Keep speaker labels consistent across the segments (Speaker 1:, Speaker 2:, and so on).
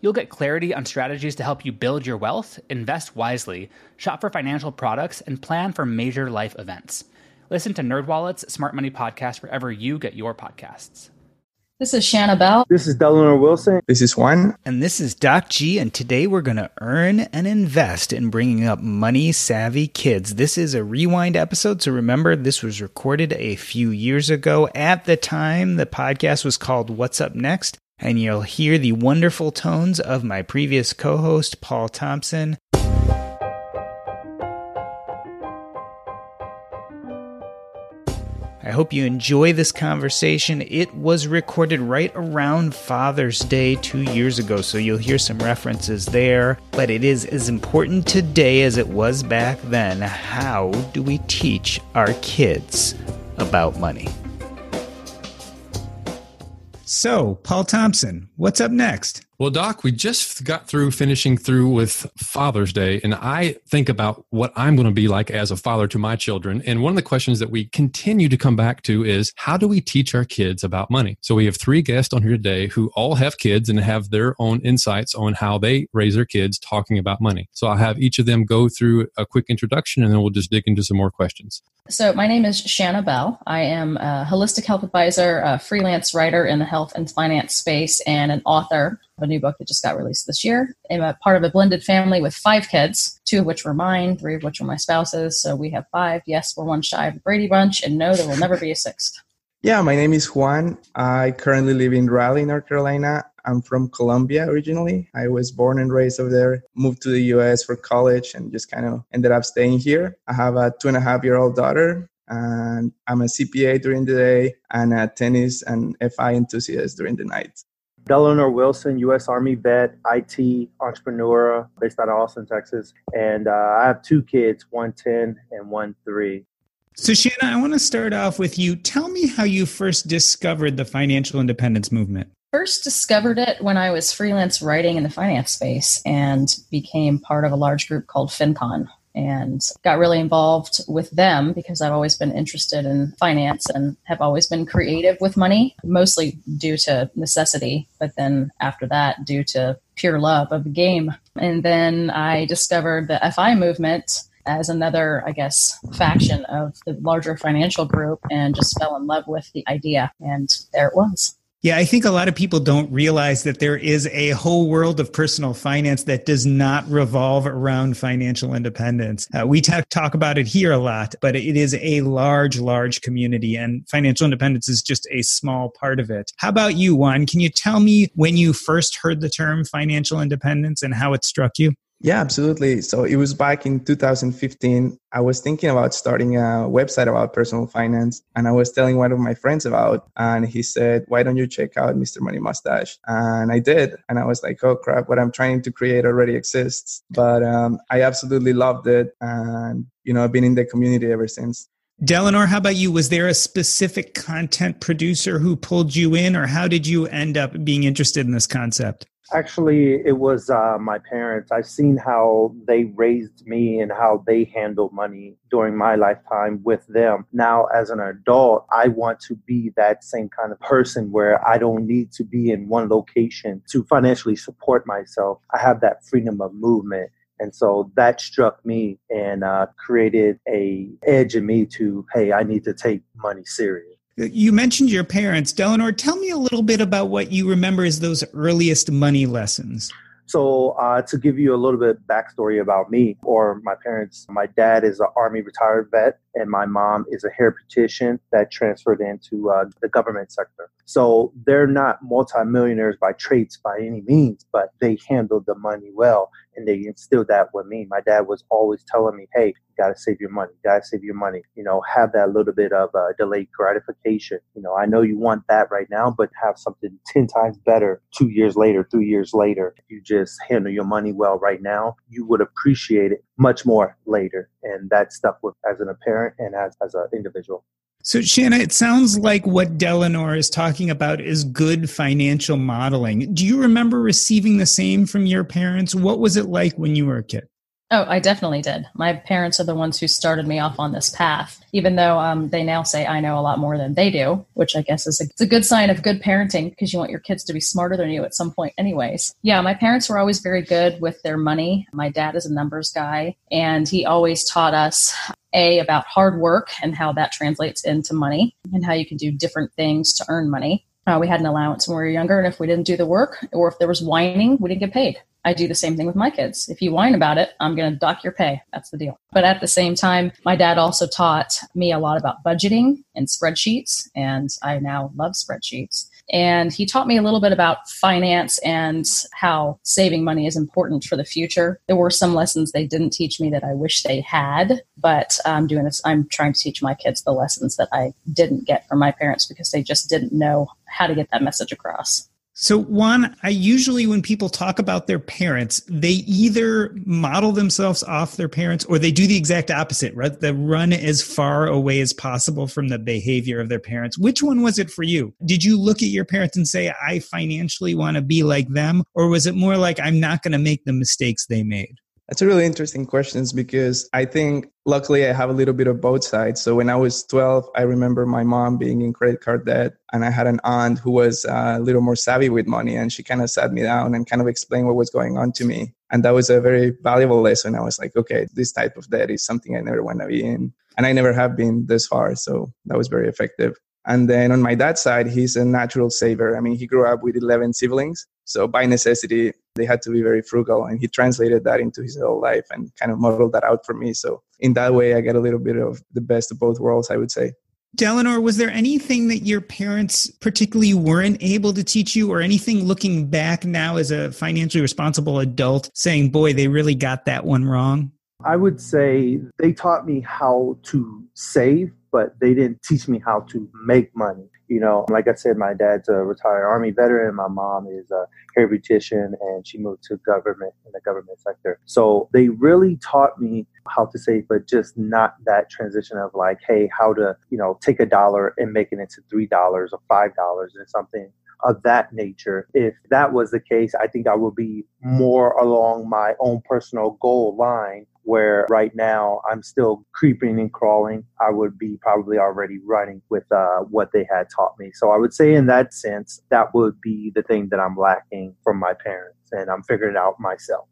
Speaker 1: You'll get clarity on strategies to help you build your wealth, invest wisely, shop for financial products, and plan for major life events. Listen to NerdWallet's Smart Money Podcast wherever you get your podcasts.
Speaker 2: This is Shanna Bell.
Speaker 3: This is Delano Wilson.
Speaker 4: This is Juan.
Speaker 5: And this is Doc G. And today we're going to earn and invest in bringing up money savvy kids. This is a rewind episode. So remember, this was recorded a few years ago. At the time, the podcast was called What's Up Next and you'll hear the wonderful tones of my previous co host, Paul Thompson. I hope you enjoy this conversation. It was recorded right around Father's Day two years ago, so you'll hear some references there. But it is as important today as it was back then. How do we teach our kids about money? So, Paul Thompson, what's up next?
Speaker 6: Well, Doc, we just got through finishing through with Father's Day, and I think about what I'm going to be like as a father to my children. And one of the questions that we continue to come back to is how do we teach our kids about money? So we have three guests on here today who all have kids and have their own insights on how they raise their kids talking about money. So I'll have each of them go through a quick introduction and then we'll just dig into some more questions.
Speaker 2: So, my name is Shanna Bell. I am a holistic health advisor, a freelance writer in the health and finance space, and an author a new book that just got released this year. I'm a part of a blended family with five kids, two of which were mine, three of which were my spouse's. So we have five. Yes, we're one shy of the Brady Bunch, and no, there will never be a sixth.
Speaker 4: Yeah, my name is Juan. I currently live in Raleigh, North Carolina. I'm from Colombia originally. I was born and raised over there, moved to the US for college, and just kind of ended up staying here. I have a two and a half year old daughter, and I'm a CPA during the day and a tennis and FI enthusiast during the night.
Speaker 3: Delano Wilson, U.S. Army vet, IT entrepreneur based out of Austin, Texas. And uh, I have two kids, one 10 and one 3.
Speaker 5: So, Shanna, I want to start off with you. Tell me how you first discovered the financial independence movement.
Speaker 2: First discovered it when I was freelance writing in the finance space and became part of a large group called FinCon, and got really involved with them because I've always been interested in finance and have always been creative with money, mostly due to necessity, but then after that, due to pure love of the game. And then I discovered the FI movement as another, I guess, faction of the larger financial group and just fell in love with the idea. And there it was.
Speaker 5: Yeah, I think a lot of people don't realize that there is a whole world of personal finance that does not revolve around financial independence. Uh, we talk about it here a lot, but it is a large, large community, and financial independence is just a small part of it. How about you, Juan? Can you tell me when you first heard the term financial independence and how it struck you?
Speaker 4: Yeah, absolutely. So it was back in 2015. I was thinking about starting a website about personal finance, and I was telling one of my friends about, and he said, "Why don't you check out Mr. Money Mustache?" And I did, and I was like, "Oh crap! What I'm trying to create already exists." But um, I absolutely loved it, and you know, I've been in the community ever since.
Speaker 5: Delano, how about you? Was there a specific content producer who pulled you in, or how did you end up being interested in this concept?
Speaker 3: Actually, it was uh, my parents. I've seen how they raised me and how they handle money during my lifetime with them. Now, as an adult, I want to be that same kind of person where I don't need to be in one location to financially support myself. I have that freedom of movement. And so that struck me and uh, created a edge in me to, hey, I need to take money serious.
Speaker 5: You mentioned your parents. Delano, tell me a little bit about what you remember as those earliest money lessons.
Speaker 3: So, uh, to give you a little bit backstory about me or my parents, my dad is an Army retired vet, and my mom is a hair beautician that transferred into uh, the government sector. So, they're not multimillionaires by traits by any means, but they handled the money well and they instilled that with me. My dad was always telling me, hey, you got to save your money, you got to save your money, you know, have that little bit of uh, delayed gratification. You know, I know you want that right now, but have something 10 times better two years later, three years later. You just handle your money well right now, you would appreciate it much more later. And that stuck with as an parent and as, as an individual.
Speaker 5: So, Shanna, it sounds like what Delano is talking about is good financial modeling. Do you remember receiving the same from your parents? What was it like when you were a kid?
Speaker 2: Oh, I definitely did. My parents are the ones who started me off on this path, even though um, they now say I know a lot more than they do, which I guess is a, it's a good sign of good parenting because you want your kids to be smarter than you at some point, anyways. Yeah, my parents were always very good with their money. My dad is a numbers guy, and he always taught us a about hard work and how that translates into money and how you can do different things to earn money. Uh, we had an allowance when we were younger, and if we didn't do the work or if there was whining, we didn't get paid. I do the same thing with my kids. If you whine about it, I'm going to dock your pay. That's the deal. But at the same time, my dad also taught me a lot about budgeting and spreadsheets, and I now love spreadsheets. And he taught me a little bit about finance and how saving money is important for the future. There were some lessons they didn't teach me that I wish they had, but I'm doing this. I'm trying to teach my kids the lessons that I didn't get from my parents because they just didn't know how to get that message across.
Speaker 5: So, Juan, I usually, when people talk about their parents, they either model themselves off their parents or they do the exact opposite, right? They run as far away as possible from the behavior of their parents. Which one was it for you? Did you look at your parents and say, I financially want to be like them? Or was it more like, I'm not going to make the mistakes they made?
Speaker 4: That's a really interesting question because I think luckily I have a little bit of both sides. So when I was 12, I remember my mom being in credit card debt and I had an aunt who was uh, a little more savvy with money and she kind of sat me down and kind of explained what was going on to me. And that was a very valuable lesson. I was like, okay, this type of debt is something I never want to be in. And I never have been this far. So that was very effective. And then on my dad's side, he's a natural saver. I mean, he grew up with 11 siblings. So by necessity, they had to be very frugal. And he translated that into his whole life and kind of modeled that out for me. So in that way, I get a little bit of the best of both worlds, I would say.
Speaker 5: Delano, was there anything that your parents particularly weren't able to teach you, or anything looking back now as a financially responsible adult saying, boy, they really got that one wrong?
Speaker 3: I would say they taught me how to save, but they didn't teach me how to make money. You know, like I said, my dad's a retired Army veteran. My mom is a hair beautician and she moved to government in the government sector. So they really taught me how to save, but just not that transition of like, hey, how to, you know, take a dollar and make it into $3 or $5 or something of that nature. If that was the case, I think I would be more along my own personal goal line where right now I'm still creeping and crawling. I would be probably already running with uh, what they had taught me. So I would say, in that sense, that would be the thing that I'm lacking from my parents, and I'm figuring it out myself.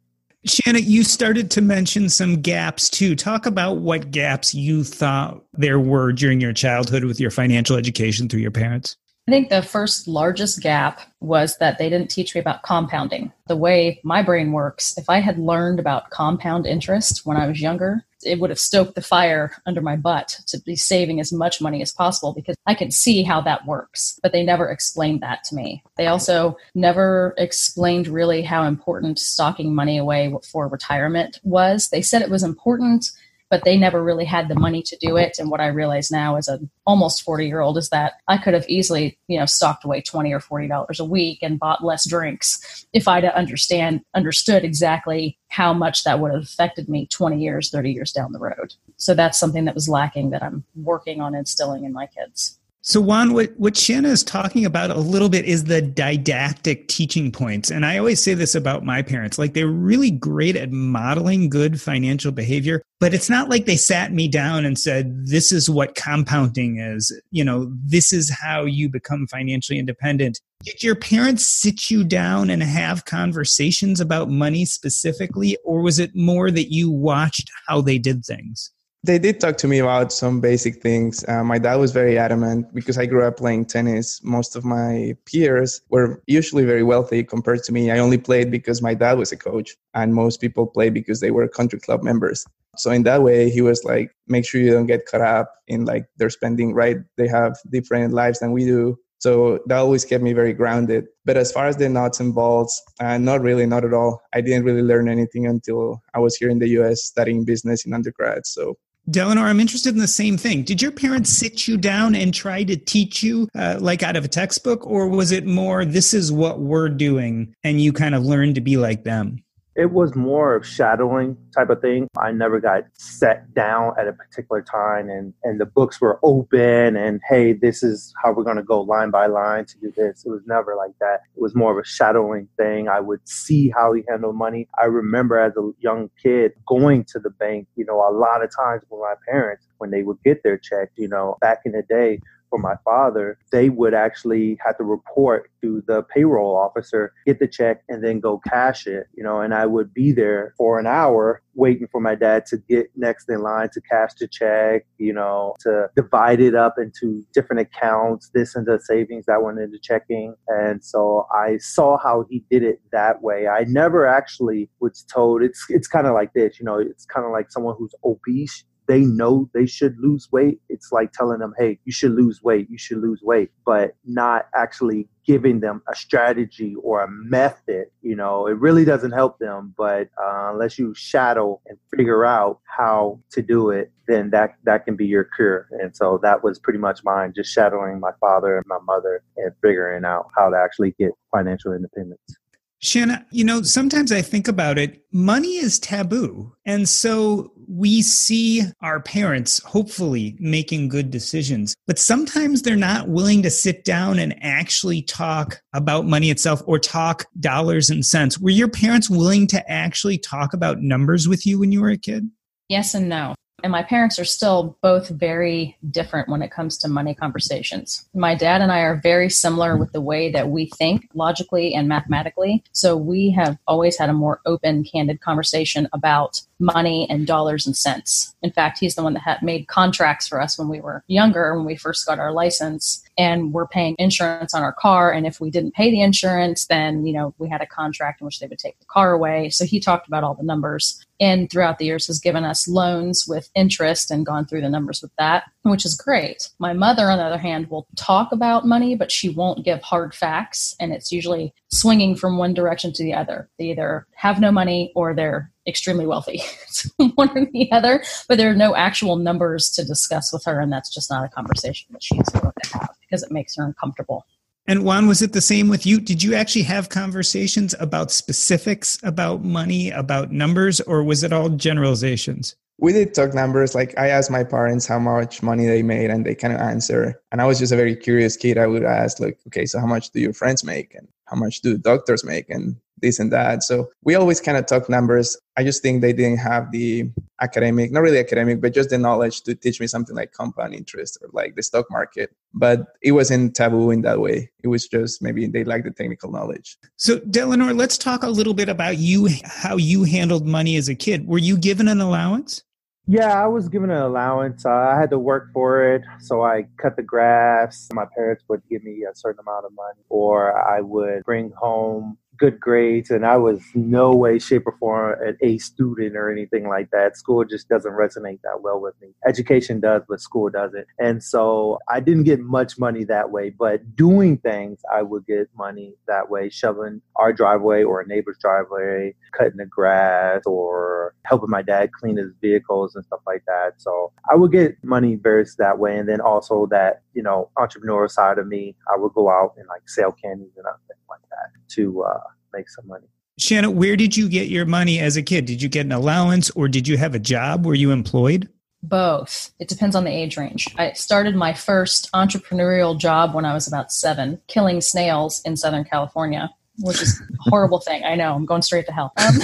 Speaker 5: Shanna, you started to mention some gaps too. Talk about what gaps you thought there were during your childhood with your financial education through your parents.
Speaker 2: I think the first largest gap was that they didn't teach me about compounding. The way my brain works, if I had learned about compound interest when I was younger, it would have stoked the fire under my butt to be saving as much money as possible because I could see how that works. But they never explained that to me. They also never explained really how important stocking money away for retirement was. They said it was important but they never really had the money to do it. And what I realize now as an almost 40 year old is that I could have easily, you know, stocked away 20 or $40 a week and bought less drinks if I'd understand, understood exactly how much that would have affected me 20 years, 30 years down the road. So that's something that was lacking that I'm working on instilling in my kids.
Speaker 5: So, Juan, what, what Shanna is talking about a little bit is the didactic teaching points. And I always say this about my parents like, they're really great at modeling good financial behavior, but it's not like they sat me down and said, This is what compounding is. You know, this is how you become financially independent. Did your parents sit you down and have conversations about money specifically, or was it more that you watched how they did things?
Speaker 4: They did talk to me about some basic things. Uh, my dad was very adamant because I grew up playing tennis. Most of my peers were usually very wealthy compared to me. I only played because my dad was a coach, and most people play because they were country club members. So in that way, he was like, make sure you don't get caught up in like their spending, right? They have different lives than we do. So that always kept me very grounded. But as far as the nuts and bolts, uh, not really, not at all. I didn't really learn anything until I was here in the US studying business in undergrad. So
Speaker 5: Delano, I'm interested in the same thing. Did your parents sit you down and try to teach you uh, like out of a textbook, or was it more, this is what we're doing, and you kind of learned to be like them?
Speaker 3: It was more of shadowing type of thing. I never got set down at a particular time and, and the books were open and hey, this is how we're gonna go line by line to do this. It was never like that. It was more of a shadowing thing. I would see how he handled money. I remember as a young kid going to the bank, you know, a lot of times with my parents when they would get their check, you know, back in the day, for my father, they would actually have to report to the payroll officer, get the check, and then go cash it, you know, and I would be there for an hour waiting for my dad to get next in line to cash the check, you know, to divide it up into different accounts, this into savings, that went into checking. And so I saw how he did it that way. I never actually was told it's it's kind of like this, you know, it's kind of like someone who's obese they know they should lose weight, it's like telling them, hey, you should lose weight, you should lose weight, but not actually giving them a strategy or a method. You know, it really doesn't help them, but uh, unless you shadow and figure out how to do it, then that, that can be your cure. And so that was pretty much mine, just shadowing my father and my mother and figuring out how to actually get financial independence.
Speaker 5: Shanna, you know, sometimes I think about it, money is taboo. And so we see our parents hopefully making good decisions, but sometimes they're not willing to sit down and actually talk about money itself or talk dollars and cents. Were your parents willing to actually talk about numbers with you when you were a kid?
Speaker 2: Yes and no and my parents are still both very different when it comes to money conversations. My dad and I are very similar with the way that we think logically and mathematically. So we have always had a more open, candid conversation about money and dollars and cents. In fact, he's the one that had made contracts for us when we were younger, when we first got our license and we're paying insurance on our car. And if we didn't pay the insurance, then, you know, we had a contract in which they would take the car away. So he talked about all the numbers and throughout the years has given us loans with interest and gone through the numbers with that, which is great. My mother, on the other hand, will talk about money, but she won't give hard facts. And it's usually swinging from one direction to the other. They either have no money or they're extremely wealthy. it's one or the other, but there are no actual numbers to discuss with her. And that's just not a conversation that she's willing to have because it makes her uncomfortable.
Speaker 5: And Juan, was it the same with you? Did you actually have conversations about specifics about money, about numbers, or was it all generalizations?
Speaker 4: We did talk numbers. Like I asked my parents how much money they made, and they kind of answer. And I was just a very curious kid. I would ask, like, okay, so how much do your friends make, and how much do doctors make, and this and that. So we always kind of talk numbers. I just think they didn't have the academic, not really academic, but just the knowledge to teach me something like compound interest or like the stock market. But it wasn't taboo in that way. It was just maybe they like the technical knowledge.
Speaker 5: So, Delano, let's talk a little bit about you, how you handled money as a kid. Were you given an allowance?
Speaker 3: Yeah, I was given an allowance. Uh, I had to work for it. So I cut the grass. My parents would give me a certain amount of money, or I would bring home good grades and I was no way, shape, or form an A student or anything like that. School just doesn't resonate that well with me. Education does, but school doesn't. And so I didn't get much money that way, but doing things, I would get money that way, shoveling our driveway or a neighbor's driveway, cutting the grass, or helping my dad clean his vehicles and stuff like that. So I would get money various that way. And then also that, you know, entrepreneurial side of me, I would go out and like sell candies and things like that to uh, make some money.
Speaker 5: Shannon, where did you get your money as a kid? Did you get an allowance or did you have a job? Were you employed?
Speaker 2: Both. It depends on the age range. I started my first entrepreneurial job when I was about seven, killing snails in Southern California, which is a horrible thing. I know. I'm going straight to hell. Um,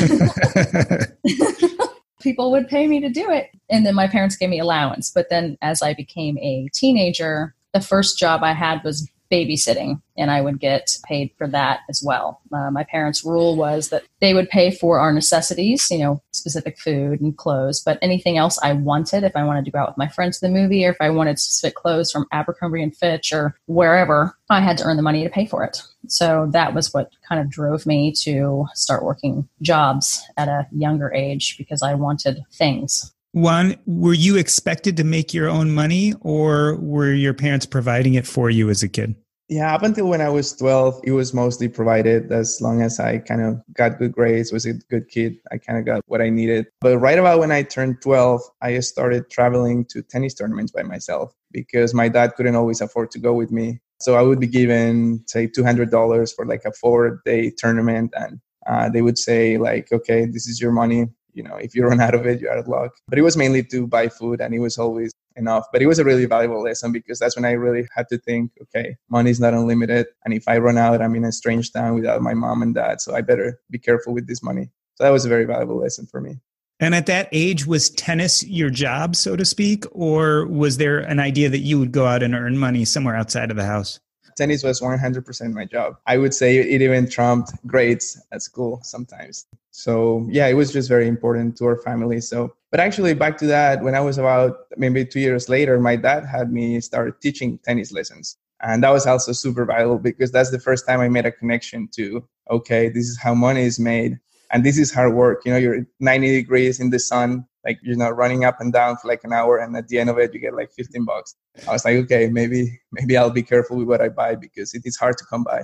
Speaker 2: people would pay me to do it. And then my parents gave me allowance. But then as I became a teenager, the first job I had was babysitting, and I would get paid for that as well. Uh, my parents' rule was that they would pay for our necessities, you know, specific food and clothes, but anything else I wanted, if I wanted to go out with my friends to the movie, or if I wanted specific clothes from Abercrombie and Fitch or wherever, I had to earn the money to pay for it. So that was what kind of drove me to start working jobs at a younger age because I wanted things.
Speaker 5: Juan, were you expected to make your own money or were your parents providing it for you as a kid?
Speaker 4: Yeah, up until when I was 12, it was mostly provided as long as I kind of got good grades, was a good kid. I kind of got what I needed. But right about when I turned 12, I started traveling to tennis tournaments by myself because my dad couldn't always afford to go with me. So I would be given, say, $200 for like a four day tournament. And uh, they would say, like, okay, this is your money you know if you run out of it you're out of luck. But it was mainly to buy food and it was always enough. But it was a really valuable lesson because that's when i really had to think okay money is not unlimited and if i run out i'm in a strange town without my mom and dad so i better be careful with this money. So that was a very valuable lesson for me.
Speaker 5: And at that age was tennis your job so to speak? Or was there an idea that you would go out and earn money somewhere outside of the house
Speaker 4: tennis was 100% my job. I would say it even trumped grades at school sometimes. So yeah, it was just very important to our family. So, but actually back to that, when I was about maybe two years later, my dad had me start teaching tennis lessons. And that was also super valuable because that's the first time I made a connection to, okay, this is how money is made and this is hard work. You know, you're 90 degrees in the sun like you know running up and down for like an hour and at the end of it you get like 15 bucks i was like okay maybe maybe i'll be careful with what i buy because it is hard to come by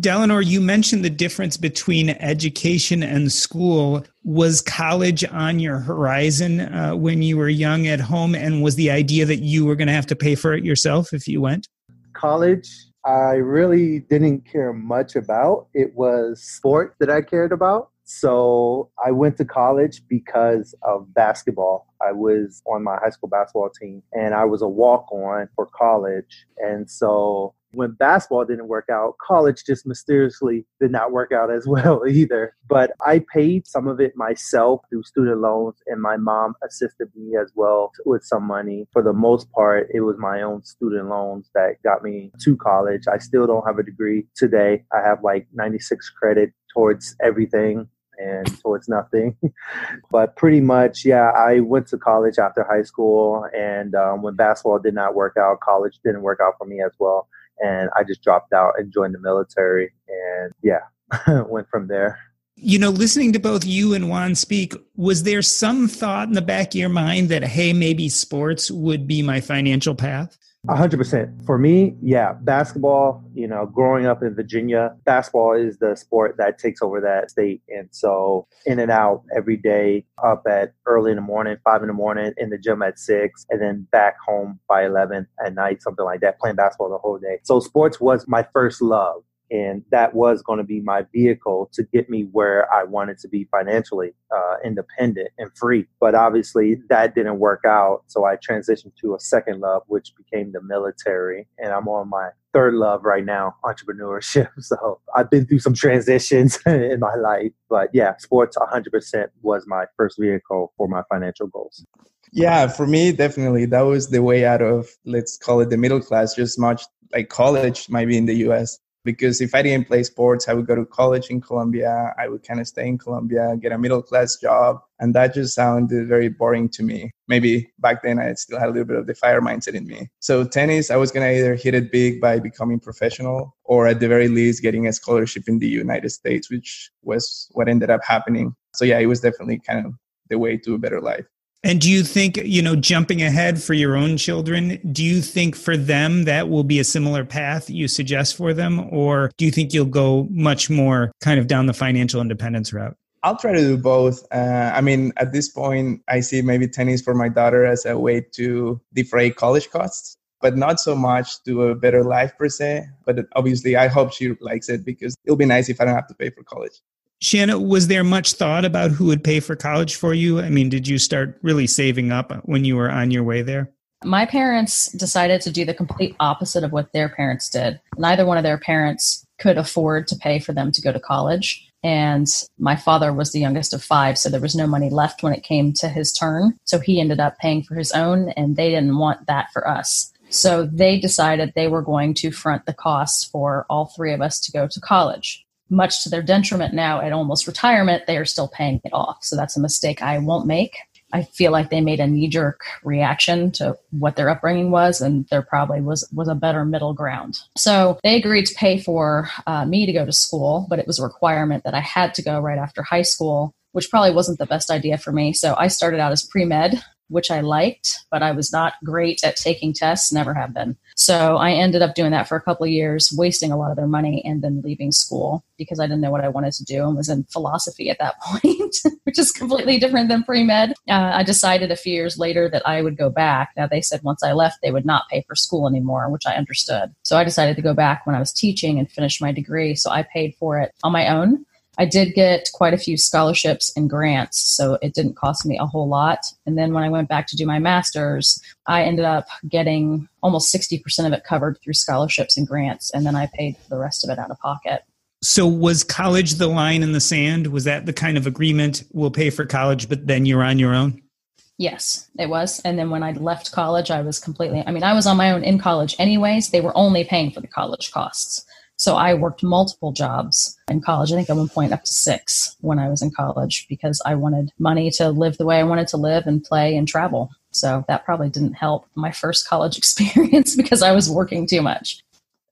Speaker 5: Delano, you mentioned the difference between education and school. Was college on your horizon uh, when you were young at home? And was the idea that you were going to have to pay for it yourself if you went?
Speaker 3: College, I really didn't care much about. It was sport that I cared about. So I went to college because of basketball. I was on my high school basketball team and I was a walk on for college. And so when basketball didn't work out, college just mysteriously did not work out as well either. But I paid some of it myself through student loans, and my mom assisted me as well with some money. For the most part, it was my own student loans that got me to college. I still don't have a degree today. I have like 96 credit towards everything and towards nothing. but pretty much, yeah, I went to college after high school, and um, when basketball did not work out, college didn't work out for me as well, and I just dropped out and joined the military, and yeah, went from there.
Speaker 5: You know, listening to both you and Juan speak, was there some thought in the back of your mind that, hey, maybe sports would be my financial path?
Speaker 3: A hundred percent. For me, yeah, basketball, you know, growing up in Virginia, basketball is the sport that takes over that state. And so in and out every day, up at early in the morning, five in the morning, in the gym at six, and then back home by 11 at night, something like that, playing basketball the whole day. So sports was my first love and that was going to be my vehicle to get me where I wanted to be financially uh, independent and free. But obviously, that didn't work out. So I transitioned to a second love, which became the military. And I'm on my third love right now, entrepreneurship. So I've been through some transitions in my life. But yeah, sports 100% was my first vehicle for my financial goals.
Speaker 4: Yeah, for me, definitely. That was the way out of, let's call it the middle class, just much like college might be in the US because if I didn't play sports, I would go to college in Colombia. I would kind of stay in Colombia, get a middle class job. And that just sounded very boring to me. Maybe back then I still had a little bit of the fire mindset in me. So tennis, I was going to either hit it big by becoming professional or at the very least getting a scholarship in the United States, which was what ended up happening. So yeah, it was definitely kind of the way to a better life.
Speaker 5: And do you think, you know, jumping ahead for your own children, do you think for them that will be a similar path you suggest for them? Or do you think you'll go much more kind of down the financial independence route?
Speaker 4: I'll try to do both. Uh, I mean, at this point, I see maybe tennis for my daughter as a way to defray college costs, but not so much to a better life per se. But obviously, I hope she likes it because it'll be nice if I don't have to pay for college.
Speaker 5: Shanna, was there much thought about who would pay for college for you? I mean, did you start really saving up when you were on your way there?
Speaker 2: My parents decided to do the complete opposite of what their parents did. Neither one of their parents could afford to pay for them to go to college. And my father was the youngest of five, so there was no money left when it came to his turn. So he ended up paying for his own, and they didn't want that for us. So they decided they were going to front the costs for all three of us to go to college. Much to their detriment now at almost retirement, they are still paying it off. So that's a mistake I won't make. I feel like they made a knee jerk reaction to what their upbringing was, and there probably was was a better middle ground. So they agreed to pay for uh, me to go to school, but it was a requirement that I had to go right after high school, which probably wasn't the best idea for me. So I started out as pre med, which I liked, but I was not great at taking tests, never have been. So I ended up doing that for a couple of years, wasting a lot of their money and then leaving school because I didn't know what I wanted to do and was in philosophy at that point, which is completely different than pre med. Uh, I decided a few years later that I would go back. Now, they said once I left, they would not pay for school anymore, which I understood. So I decided to go back when I was teaching and finish my degree. So I paid for it on my own I did get quite a few scholarships and grants, so it didn't cost me a whole lot. And then when I went back to do my master's, I ended up getting almost 60% of it covered through scholarships and grants, and then I paid the rest of it out of pocket.
Speaker 5: So, was college the line in the sand? Was that the kind of agreement we'll pay for college, but then you're on your own?
Speaker 2: Yes, it was. And then when I left college, I was completely, I mean, I was on my own in college anyways. They were only paying for the college costs. So I worked multiple jobs in college. I think at one point up to six when I was in college because I wanted money to live the way I wanted to live and play and travel. So that probably didn't help my first college experience because I was working too much.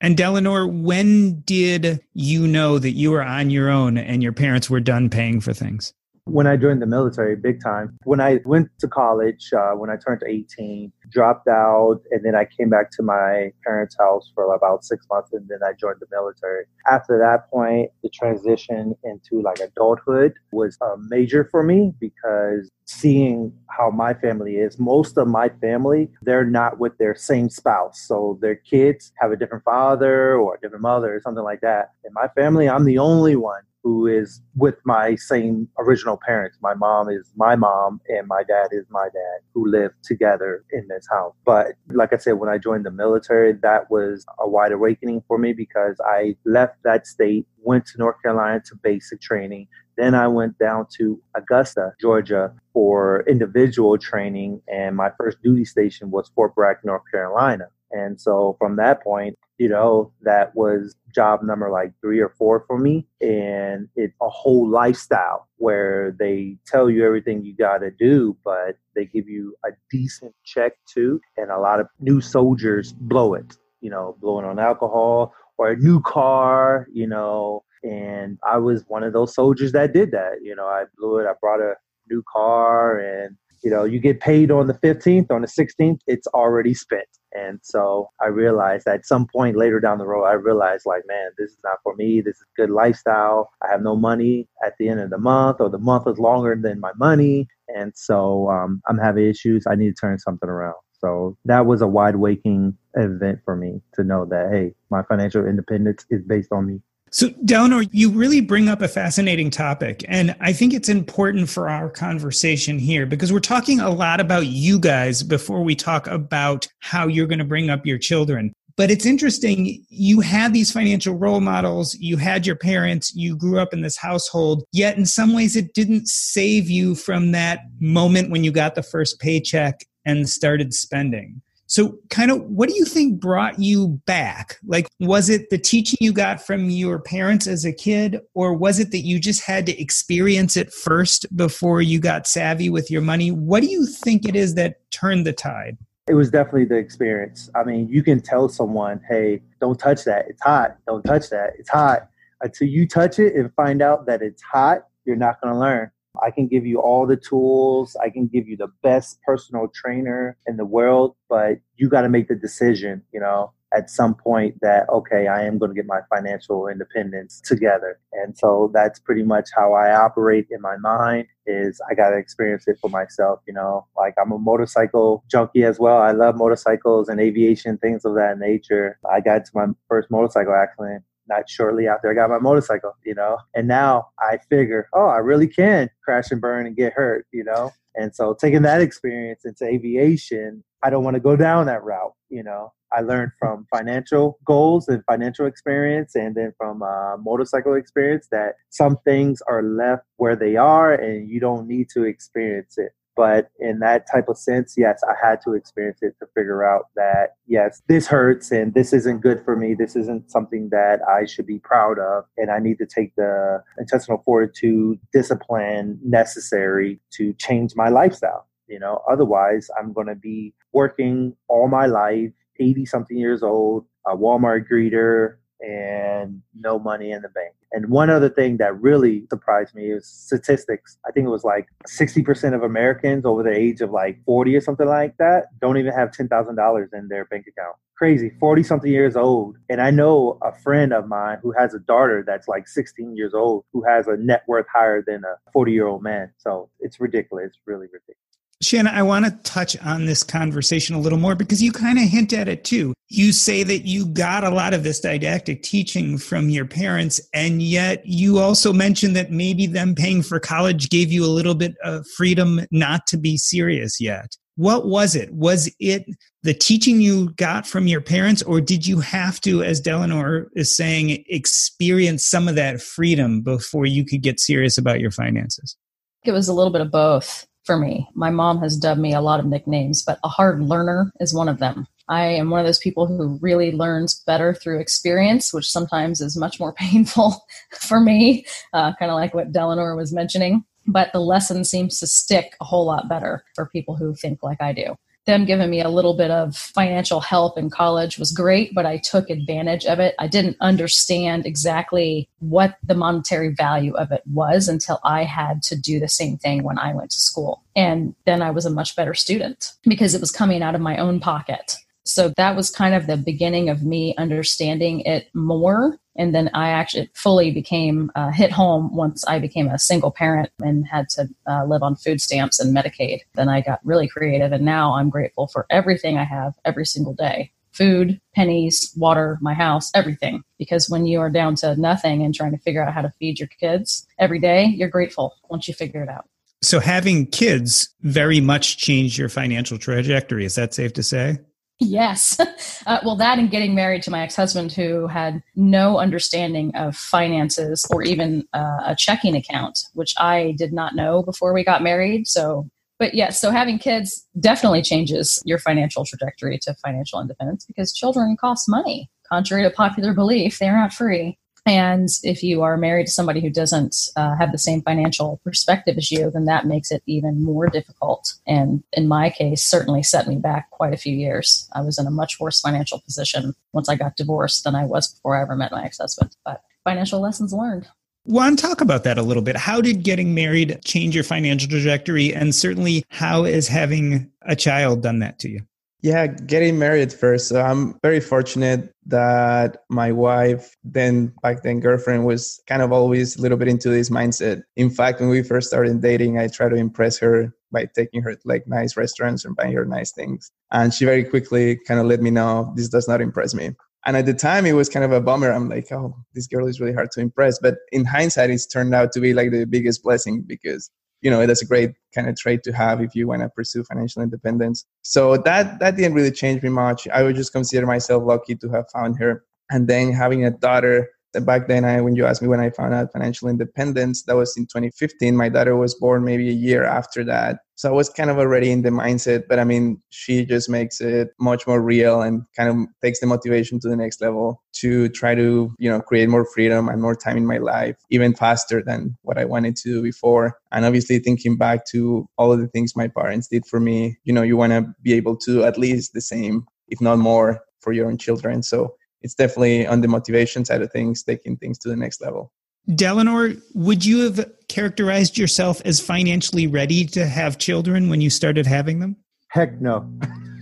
Speaker 5: And Delano, when did you know that you were on your own and your parents were done paying for things?
Speaker 3: When I joined the military, big time. When I went to college, uh, when I turned 18, dropped out, and then I came back to my parents' house for about six months, and then I joined the military. After that point, the transition into like adulthood was uh, major for me because seeing how my family is, most of my family, they're not with their same spouse. So their kids have a different father or a different mother or something like that. In my family, I'm the only one who is with my same original parents. My mom is my mom and my dad is my dad who live together in this house. But like I said, when I joined the military, that was a wide awakening for me because I left that state, went to North Carolina to basic training. Then I went down to Augusta, Georgia for individual training. And my first duty station was Fort Bragg, North Carolina. And so from that point, you know, that was job number like three or four for me. And it's a whole lifestyle where they tell you everything you got to do, but they give you a decent check too. And a lot of new soldiers blow it, you know, blowing on alcohol or a new car, you know. And I was one of those soldiers that did that. You know, I blew it. I brought a new car and you know, you get paid on the 15th, on the 16th, it's already spent. And so I realized at some point later down the road, I realized like, man, this is not for me. This is good lifestyle. I have no money at the end of the month, or the month is longer than my money. And so um, I'm having issues. I need to turn something around. So that was a wide waking event for me to know that, hey, my financial independence is based on me.
Speaker 5: So, Delano, you really bring up a fascinating topic. And I think it's important for our conversation here because we're talking a lot about you guys before we talk about how you're going to bring up your children. But it's interesting. You had these financial role models, you had your parents, you grew up in this household, yet in some ways it didn't save you from that moment when you got the first paycheck and started spending. So, kind of, what do you think brought you back? Like, was it the teaching you got from your parents as a kid, or was it that you just had to experience it first before you got savvy with your money? What do you think it is that turned the tide?
Speaker 3: It was definitely the experience. I mean, you can tell someone, hey, don't touch that. It's hot. Don't touch that. It's hot. Until you touch it and find out that it's hot, you're not going to learn. I can give you all the tools. I can give you the best personal trainer in the world, but you got to make the decision, you know, at some point that, okay, I am going to get my financial independence together. And so that's pretty much how I operate in my mind is I got to experience it for myself, you know, like I'm a motorcycle junkie as well. I love motorcycles and aviation, things of that nature. I got to my first motorcycle accident not shortly after I got my motorcycle, you know. And now I figure, oh, I really can crash and burn and get hurt, you know. And so taking that experience into aviation, I don't want to go down that route, you know. I learned from financial goals and financial experience, and then from uh, motorcycle experience that some things are left where they are and you don't need to experience it But in that type of sense, yes, I had to experience it to figure out that, yes, this hurts and this isn't good for me. This isn't something that I should be proud of. And I need to take the intestinal fortitude, discipline necessary to change my lifestyle. You know, otherwise, I'm going to be working all my life, 80 something years old, a Walmart greeter, and no money in the bank. And one other thing that really surprised me is statistics. I think it was like 60% of Americans over the age of like 40 or something like that don't even have $10,000 in their bank account. Crazy, 40 something years old. And I know a friend of mine who has a daughter that's like 16 years old who has a net worth higher than a 40 year old man. So it's ridiculous, really ridiculous.
Speaker 5: Shanna, I want to touch on this conversation a little more because you kind of hint at it too. You say that you got a lot of this didactic teaching from your parents, and yet you also mentioned that maybe them paying for college gave you a little bit of freedom not to be serious yet. What was it? Was it the teaching you got from your parents, or did you have to, as Delano is saying, experience some of that freedom before you could get serious about your finances?
Speaker 2: It was a little bit of both for me. My mom has dubbed me a lot of nicknames, but a hard learner is one of them. I am one of those people who really learns better through experience, which sometimes is much more painful for me, uh, kind of like what Delano was mentioning. But the lesson seems to stick a whole lot better for people who think like I do them giving me a little bit of financial help in college was great, but I took advantage of it. I didn't understand exactly what the monetary value of it was until I had to do the same thing when I went to school. And then I was a much better student because it was coming out of my own pocket. So that was kind of the beginning of me understanding it more and then I actually fully became uh, hit home once I became a single parent and had to uh, live on food stamps and Medicaid. Then I got really creative, and now I'm grateful for everything I have every single day food, pennies, water, my house, everything. Because when you are down to nothing and trying to figure out how to feed your kids every day, you're grateful once you figure it out.
Speaker 5: So having kids very much changed your financial trajectory. Is that safe to say?
Speaker 2: Yes. Uh, well, that and getting married to my ex husband who had no understanding of finances or even uh, a checking account, which I did not know before we got married. So, but yes, so having kids definitely changes your financial trajectory to financial independence because children cost money. Contrary to popular belief, they're not free. And if you are married to somebody who doesn't uh, have the same financial perspective as you, then that makes it even more difficult. And in my case, certainly set me back quite a few years. I was in a much worse financial position once I got divorced than I was before I ever met my ex husband. But financial lessons learned.
Speaker 5: Juan, talk about that a little bit. How did getting married change your financial trajectory? And certainly, how is having a child done that to you?
Speaker 4: Yeah, getting married first. So I'm very fortunate that my wife, then back then girlfriend, was kind of always a little bit into this mindset. In fact, when we first started dating, I tried to impress her by taking her to like nice restaurants and buying her nice things. And she very quickly kind of let me know this does not impress me. And at the time, it was kind of a bummer. I'm like, oh, this girl is really hard to impress. But in hindsight, it's turned out to be like the biggest blessing because you know that's a great kind of trait to have if you want to pursue financial independence. So that that didn't really change me much. I would just consider myself lucky to have found her. And then having a daughter Uh, back then I, when you asked me when i found out financial independence that was in 2015 my daughter was born maybe a year after that. So i was kind of already in the mindset but i mean she just makes it much more real and kind of takes the motivation to the next level to try to you know create more freedom and more time in my life even faster than what i wanted to do before. And obviously thinking back to all of the things my parents did for me you know you want to be able to at least the same if not more for your own children. So it's definitely on the motivation side of things, taking things to the next level.
Speaker 5: Delano, would you have characterized yourself as financially ready to have children when you started having them?
Speaker 3: Heck no.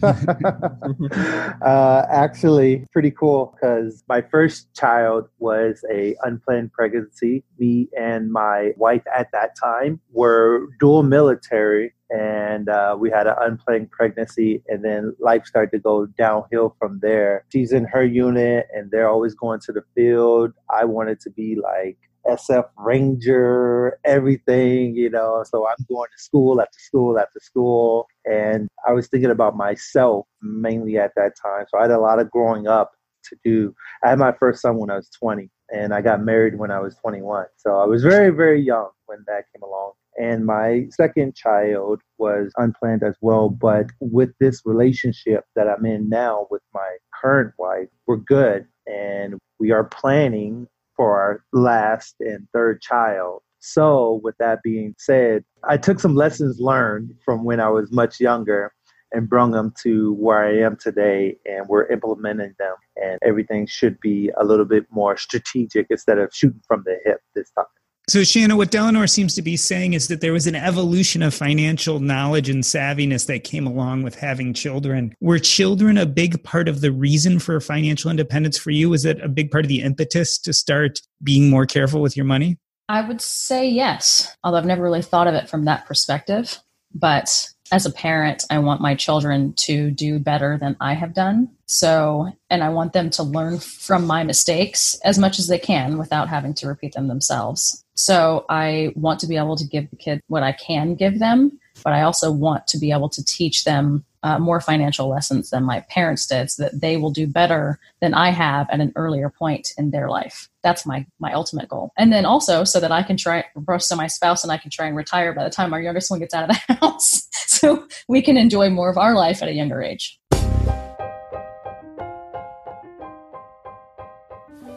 Speaker 3: uh, actually, pretty cool because my first child was a unplanned pregnancy. Me and my wife at that time were dual military, and uh, we had an unplanned pregnancy and then life started to go downhill from there she's in her unit and they're always going to the field i wanted to be like sf ranger everything you know so i'm going to school after school after school and i was thinking about myself mainly at that time so i had a lot of growing up to do. I had my first son when I was 20, and I got married when I was 21. So I was very, very young when that came along. And my second child was unplanned as well. But with this relationship that I'm in now with my current wife, we're good. And we are planning for our last and third child. So, with that being said, I took some lessons learned from when I was much younger and brought them to where I am today, and we're implementing them. And everything should be a little bit more strategic instead of shooting from the hip this time.
Speaker 5: So, Shanna, what Delano seems to be saying is that there was an evolution of financial knowledge and savviness that came along with having children. Were children a big part of the reason for financial independence for you? Was it a big part of the impetus to start being more careful with your money?
Speaker 2: I would say yes, although I've never really thought of it from that perspective. But as a parent, I want my children to do better than I have done. So, and I want them to learn from my mistakes as much as they can without having to repeat them themselves. So, I want to be able to give the kid what I can give them, but I also want to be able to teach them uh, more financial lessons than my parents did so that they will do better than I have at an earlier point in their life. That's my my ultimate goal. And then also so that I can try so my spouse and I can try and retire by the time our youngest one gets out of the house. so we can enjoy more of our life at a younger age.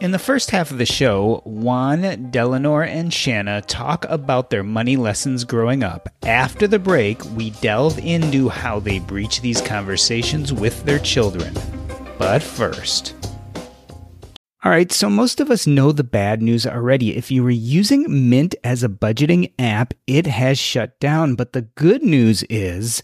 Speaker 5: In the first half of the show, Juan, Delano, and Shanna talk about their money lessons growing up. After the break, we delve into how they breach these conversations with their children. But first, all right, so most of us know the bad news already. If you were using Mint as a budgeting app, it has shut down. But the good news is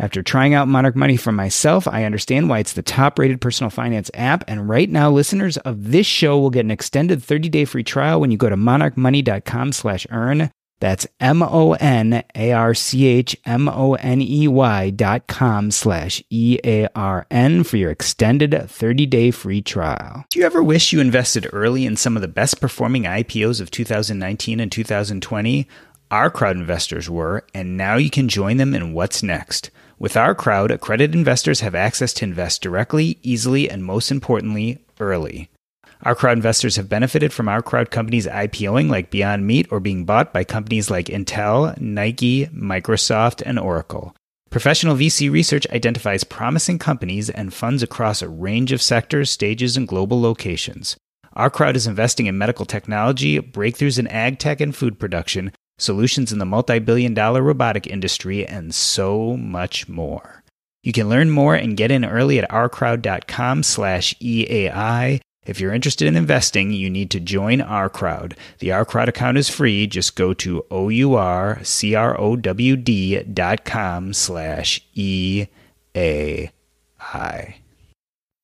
Speaker 5: After trying out Monarch Money for myself, I understand why it's the top rated personal finance app. And right now, listeners of this show will get an extended 30 day free trial when you go to monarchmoney.com slash earn. That's M O N A R C H M O N E Y dot com slash E A R N for your extended 30 day free trial. Do you ever wish you invested early in some of the best performing IPOs of 2019 and 2020? Our crowd investors were, and now you can join them in what's next. With our crowd, accredited investors have access to invest directly, easily, and most importantly, early. Our crowd investors have benefited from our crowd companies IPOing like Beyond Meat or being bought by companies like Intel, Nike, Microsoft, and Oracle. Professional VC research identifies promising companies and funds across a range of sectors, stages, and global locations. Our crowd is investing in medical technology, breakthroughs in ag tech and food production, solutions in the multi billion dollar robotic industry, and so much more. You can learn more and get in early at ourcrowd.com slash EAI. If you're interested in investing, you need to join our crowd. The Our Crowd account is free. Just go to O-U-R-C-R-O-W-D dot com slash E-A-I.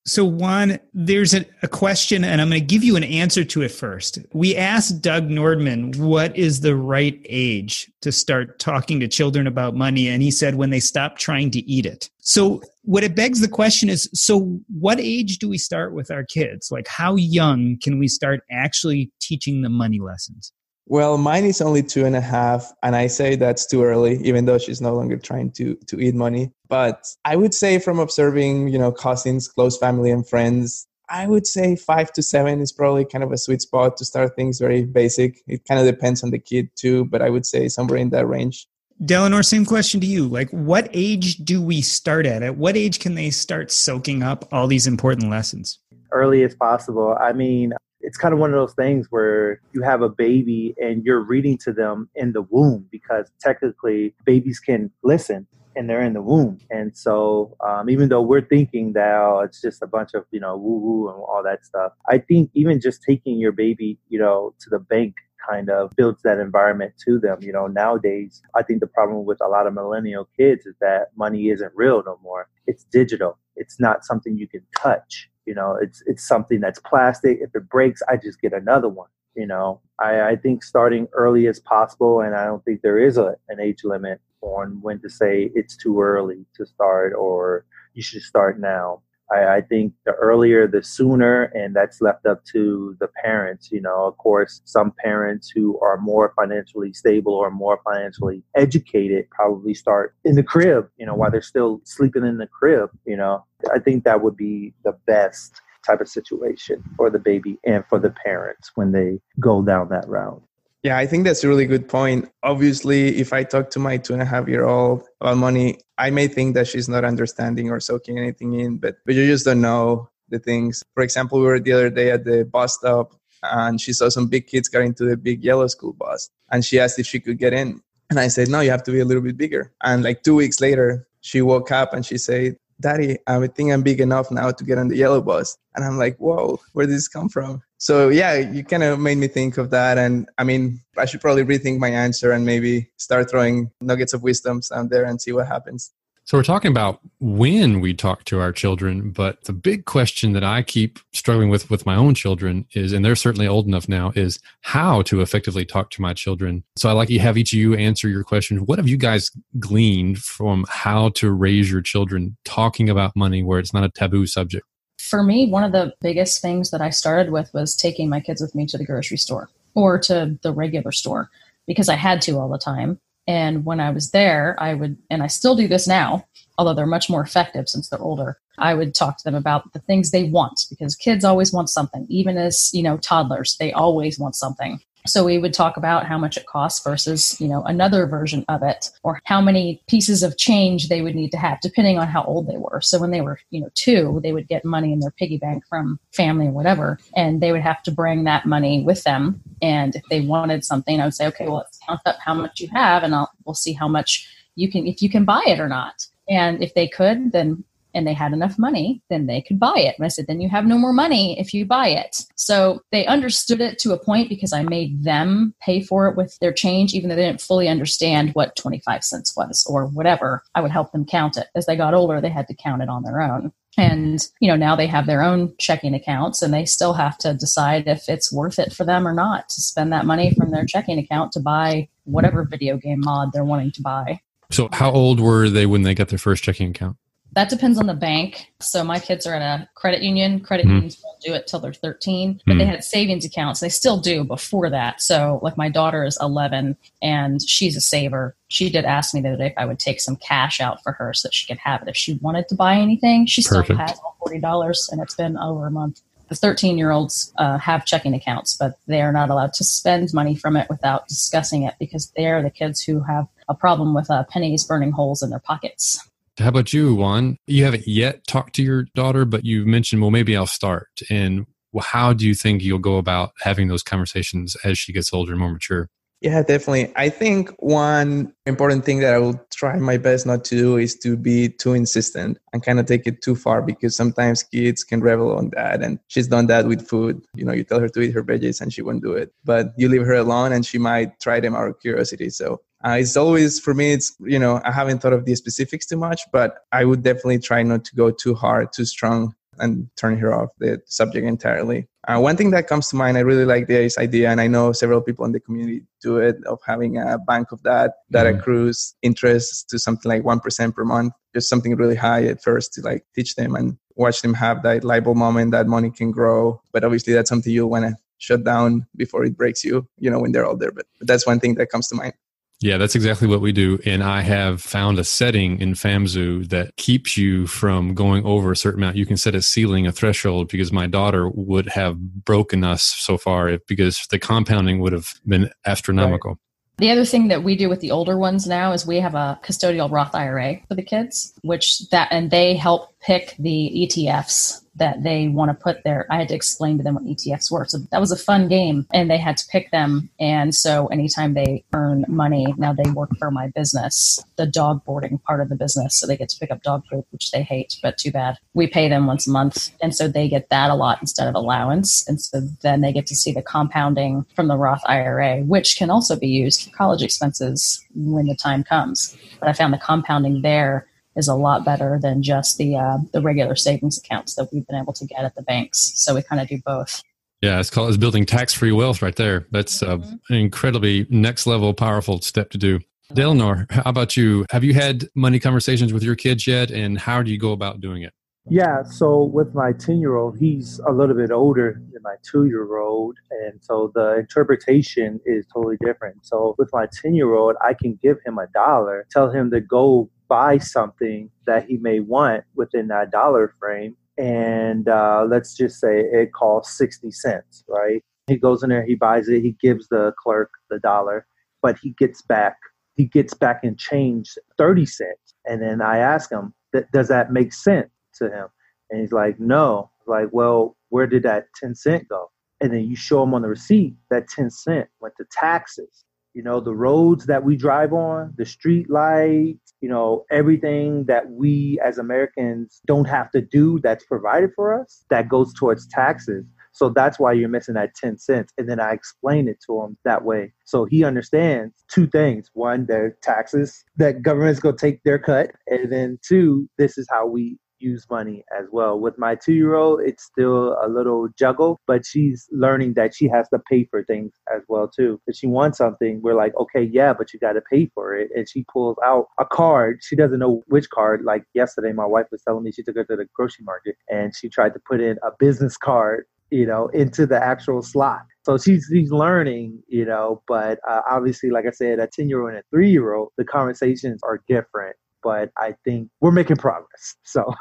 Speaker 5: So, Juan, there's a, a, question, and I'm going to give you an answer to it first. We asked Doug Nordman what is the right age to start talking to children about money, and he said when they stop trying to eat it. So, what it begs the question is so, what age do we start with our kids? Like, how young can we start actually teaching them money lessons?
Speaker 4: Well, mine is only two and a half, and I say that's too early, even though she's no longer trying to to eat money. But I would say, from observing, you know, cousins, close family, and friends, I would say five to seven is probably kind of a sweet spot to start things very basic. It kind of depends on the kid too, but I would say somewhere in that range.
Speaker 5: Delano, same question to you. Like, what age do we start at? At what age can they start soaking up all these important lessons?
Speaker 3: Early as possible. I mean, it's kind of one of those things where you have a baby and you're reading to them in the womb because technically babies can listen and they're in the womb. And so, um, even though we're thinking that oh, it's just a bunch of you know woo woo and all that stuff, I think even just taking your baby, you know, to the bank kind of builds that environment to them. You know, nowadays, I think the problem with a lot of millennial kids is that money isn't real no more. It's digital. It's not something you can touch. You know, it's it's something that's plastic. If it breaks, I just get another one. You know, I, I think starting early as possible, and I don't think there is a, an age limit on when to say it's too early to start or you should start now. I, I, think the earlier, the sooner, and that's left up to the parents. You know, of course, some parents who are more financially stable or more financially educated probably start in the crib, you know, while they're still sleeping in the crib. You know, I think that would be the best type of situation for the baby and for the parents when they go down that route.
Speaker 4: Yeah, I think that's a really good point. Obviously, if I talk to my two and a half year old about money, I may think that she's not understanding or soaking anything in, but, but you just don't know the things. For example, we were the other day at the bus stop and she saw some big kids getting to the big yellow school bus and she asked if she could get in. And I said, no, you have to be a little bit bigger. And like two weeks later, she woke up and she said, Daddy, I think I'm big enough now to get on the yellow bus. And I'm like, whoa, where did this come from? So yeah, you kind of made me think of that. And I mean, I should probably rethink my answer and maybe start throwing nuggets of wisdom down there and see what happens.
Speaker 6: So we're talking about when we talk to our children, but the big question that I keep struggling with with my own children is, and they're certainly old enough now, is how to effectively talk to my children. So I like to have each of you answer your questions. What have you guys gleaned from how to raise your children talking about money where it's not a taboo subject?
Speaker 2: For me, one of the biggest things that I started with was taking my kids with me to the grocery store or to the regular store because I had to all the time and when I was there, I would, and I still do this now, although they're much more effective since they're older. I would talk to them about the things they want because kids always want something, even as, you know, toddlers, they always want something. So we would talk about how much it costs versus, you know, another version of it or how many pieces of change they would need to have depending on how old they were. So when they were, you know, two, they would get money in their piggy bank from family or whatever, and they would have to bring that money with them. And if they wanted something, I would say, okay, well, let's count up how much you have and I'll, we'll see how much you can, if you can buy it or not. And if they could, then and they had enough money, then they could buy it. And I said, then you have no more money if you buy it. So they understood it to a point because I made them pay for it with their change, even though they didn't fully understand what 25 cents was or whatever. I would help them count it. As they got older, they had to count it on their own. And, you know, now they have their own checking accounts and they still have to decide if it's worth it for them or not to spend that money from their checking account to buy whatever video game mod they're wanting to buy.
Speaker 6: So, how old were they when they got their first checking account?
Speaker 2: That depends on the bank. So my kids are at a credit union. Credit mm-hmm. unions don't do it till they're 13, but mm-hmm. they had savings accounts. They still do before that. So like my daughter is 11 and she's a saver. She did ask me the other day if I would take some cash out for her so that she could have it if she wanted to buy anything. She still Perfect. has all $40 and it's been over a month. The 13 year olds uh, have checking accounts, but they are not allowed to spend money from it without discussing it because they are the kids who have a problem with uh, pennies burning holes in their pockets.
Speaker 6: How about you, Juan? You haven't yet talked to your daughter, but you mentioned, well, maybe I'll start. And how do you think you'll go about having those conversations as she gets older and more mature?
Speaker 4: Yeah, definitely. I think one important thing that I will try my best not to do is to be too insistent and kind of take it too far because sometimes kids can revel on that. And she's done that with food. You know, you tell her to eat her veggies and she won't do it, but you leave her alone and she might try them out of curiosity. So uh, it's always for me. It's you know I haven't thought of the specifics too much, but I would definitely try not to go too hard, too strong, and turn her off the subject entirely. Uh, one thing that comes to mind, I really like this idea, and I know several people in the community do it, of having a bank of that that mm-hmm. accrues interest to something like one percent per month, just something really high at first to like teach them and watch them have that bulb moment that money can grow. But obviously, that's something you want to shut down before it breaks you, you know, when they're older. But, but that's one thing that comes to mind.
Speaker 6: Yeah, that's exactly what we do. And I have found a setting in FAMZoo that keeps you from going over a certain amount. You can set a ceiling, a threshold, because my daughter would have broken us so far if, because the compounding would have been astronomical. Right.
Speaker 2: The other thing that we do with the older ones now is we have a custodial Roth IRA for the kids, which that and they help pick the ETFs that they want to put there. I had to explain to them what ETFs were. So that was a fun game and they had to pick them. And so anytime they earn money, now they work for my business, the dog boarding part of the business. So they get to pick up dog poop, which they hate, but too bad. We pay them once a month. And so they get that a lot instead of allowance. And so then they get to see the compounding from the Roth IRA, which can also be used for college expenses when the time comes. But I found the compounding there is a lot better than just the uh, the regular savings accounts that we've been able to get at the banks. So we kind of do both.
Speaker 6: Yeah, it's called it's building tax free wealth right there. That's uh, mm-hmm. an incredibly next level powerful step to do. Delano, how about you? Have you had money conversations with your kids yet, and how do you go about doing it?
Speaker 3: Yeah, so with my 10 year old, he's a little bit older than my two year old. And so the interpretation is totally different. So with my 10 year old, I can give him a dollar, tell him to go buy something that he may want within that dollar frame. And uh, let's just say it costs 60 cents, right? He goes in there, he buys it, he gives the clerk the dollar, but he gets back, he gets back in change 30 cents. And then I ask him, does that make sense to him? And he's like, no. Like, well, where did that 10 cent go? And then you show him on the receipt that 10 cent went to taxes you know the roads that we drive on the street lights you know everything that we as americans don't have to do that's provided for us that goes towards taxes. So that's why you're missing that 10 cents. And then i explain it to him that way. So he understands two things. One their taxes that government's going to take their cut. And then two this is how we use money as well. With my two year old, it's still a little juggle, but she's learning that she has to pay for things as well too. If she wants something, we're like, okay, yeah, but you got to pay for it. And she pulls out a card. She doesn't know which card. Like yesterday, my wife was telling me she took her to the grocery market and she tried to put in a business card, you know, into the actual slot. So she's she's learning, you know, but uh, obviously, like I said, a ten year old and a three year old, the conversations are different. But I think we're making progress. So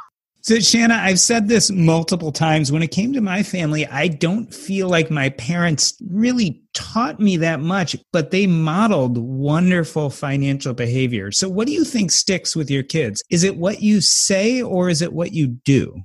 Speaker 5: so, Shanna, I've said this multiple times. When it came to my family, I don't feel like my parents really taught me that much, but they modeled wonderful financial behavior. So, what do you think sticks with your kids? Is it what you say or is it what you do?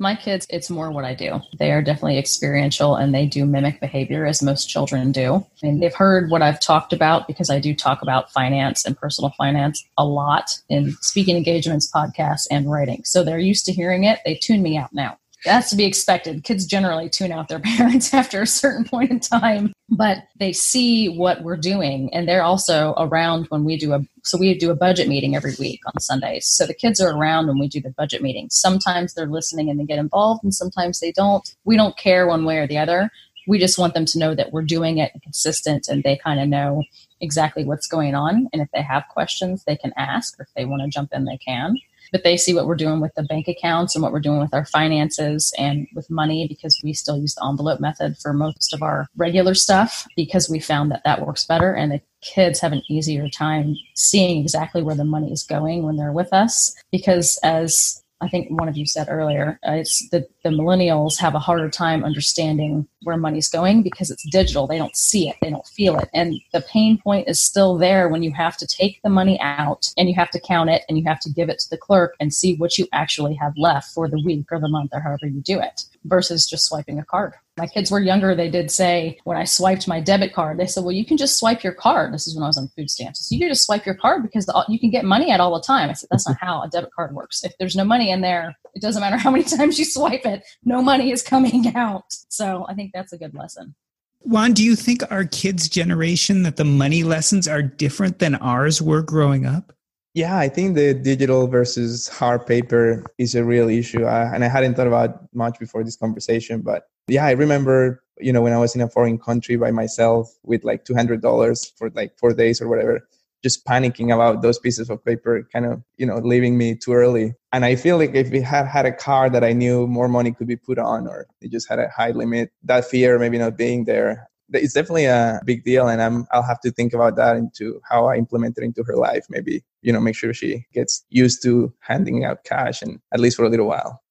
Speaker 2: My kids, it's more what I do. They are definitely experiential and they do mimic behavior as most children do. Mean, they've heard what I've talked about because I do talk about finance and personal finance a lot in speaking engagements, podcasts, and writing. So they're used to hearing it. They tune me out now. That's to be expected. Kids generally tune out their parents after a certain point in time, but they see what we're doing and they're also around when we do a so we do a budget meeting every week on Sundays. So the kids are around when we do the budget meeting. Sometimes they're listening and they get involved and sometimes they don't. We don't care one way or the other. We just want them to know that we're doing it consistent and they kind of know exactly what's going on and if they have questions they can ask or if they want to jump in they can but they see what we're doing with the bank accounts and what we're doing with our finances and with money because we still use the envelope method for most of our regular stuff because we found that that works better and the kids have an easier time seeing exactly where the money is going when they're with us because as I think one of you said earlier, uh, it's the, the millennials have a harder time understanding where money's going because it's digital. They don't see it, they don't feel it. And the pain point is still there when you have to take the money out and you have to count it and you have to give it to the clerk and see what you actually have left for the week or the month or however you do it versus just swiping a card. My kids were younger, they did say when I swiped my debit card, they said, Well, you can just swipe your card. This is when I was on food stamps. So you can just swipe your card because the, you can get money out all the time. I said, That's not how a debit card works. If there's no money in there, it doesn't matter how many times you swipe it, no money is coming out. So I think that's a good lesson.
Speaker 5: Juan, do you think our kids' generation that the money lessons are different than ours were growing up?
Speaker 4: Yeah, I think the digital versus hard paper is a real issue. Uh, and I hadn't thought about much before this conversation. But yeah, I remember, you know, when I was in a foreign country by myself with like $200 for like four days or whatever, just panicking about those pieces of paper, kind of, you know, leaving me too early. And I feel like if we had had a car that I knew more money could be put on, or it just had a high limit, that fear maybe not being there, it's definitely a big deal. And I'm, I'll have to think about that into how I implement it into her life. Maybe, you know, make sure she gets used to handing out cash and at least for a little while.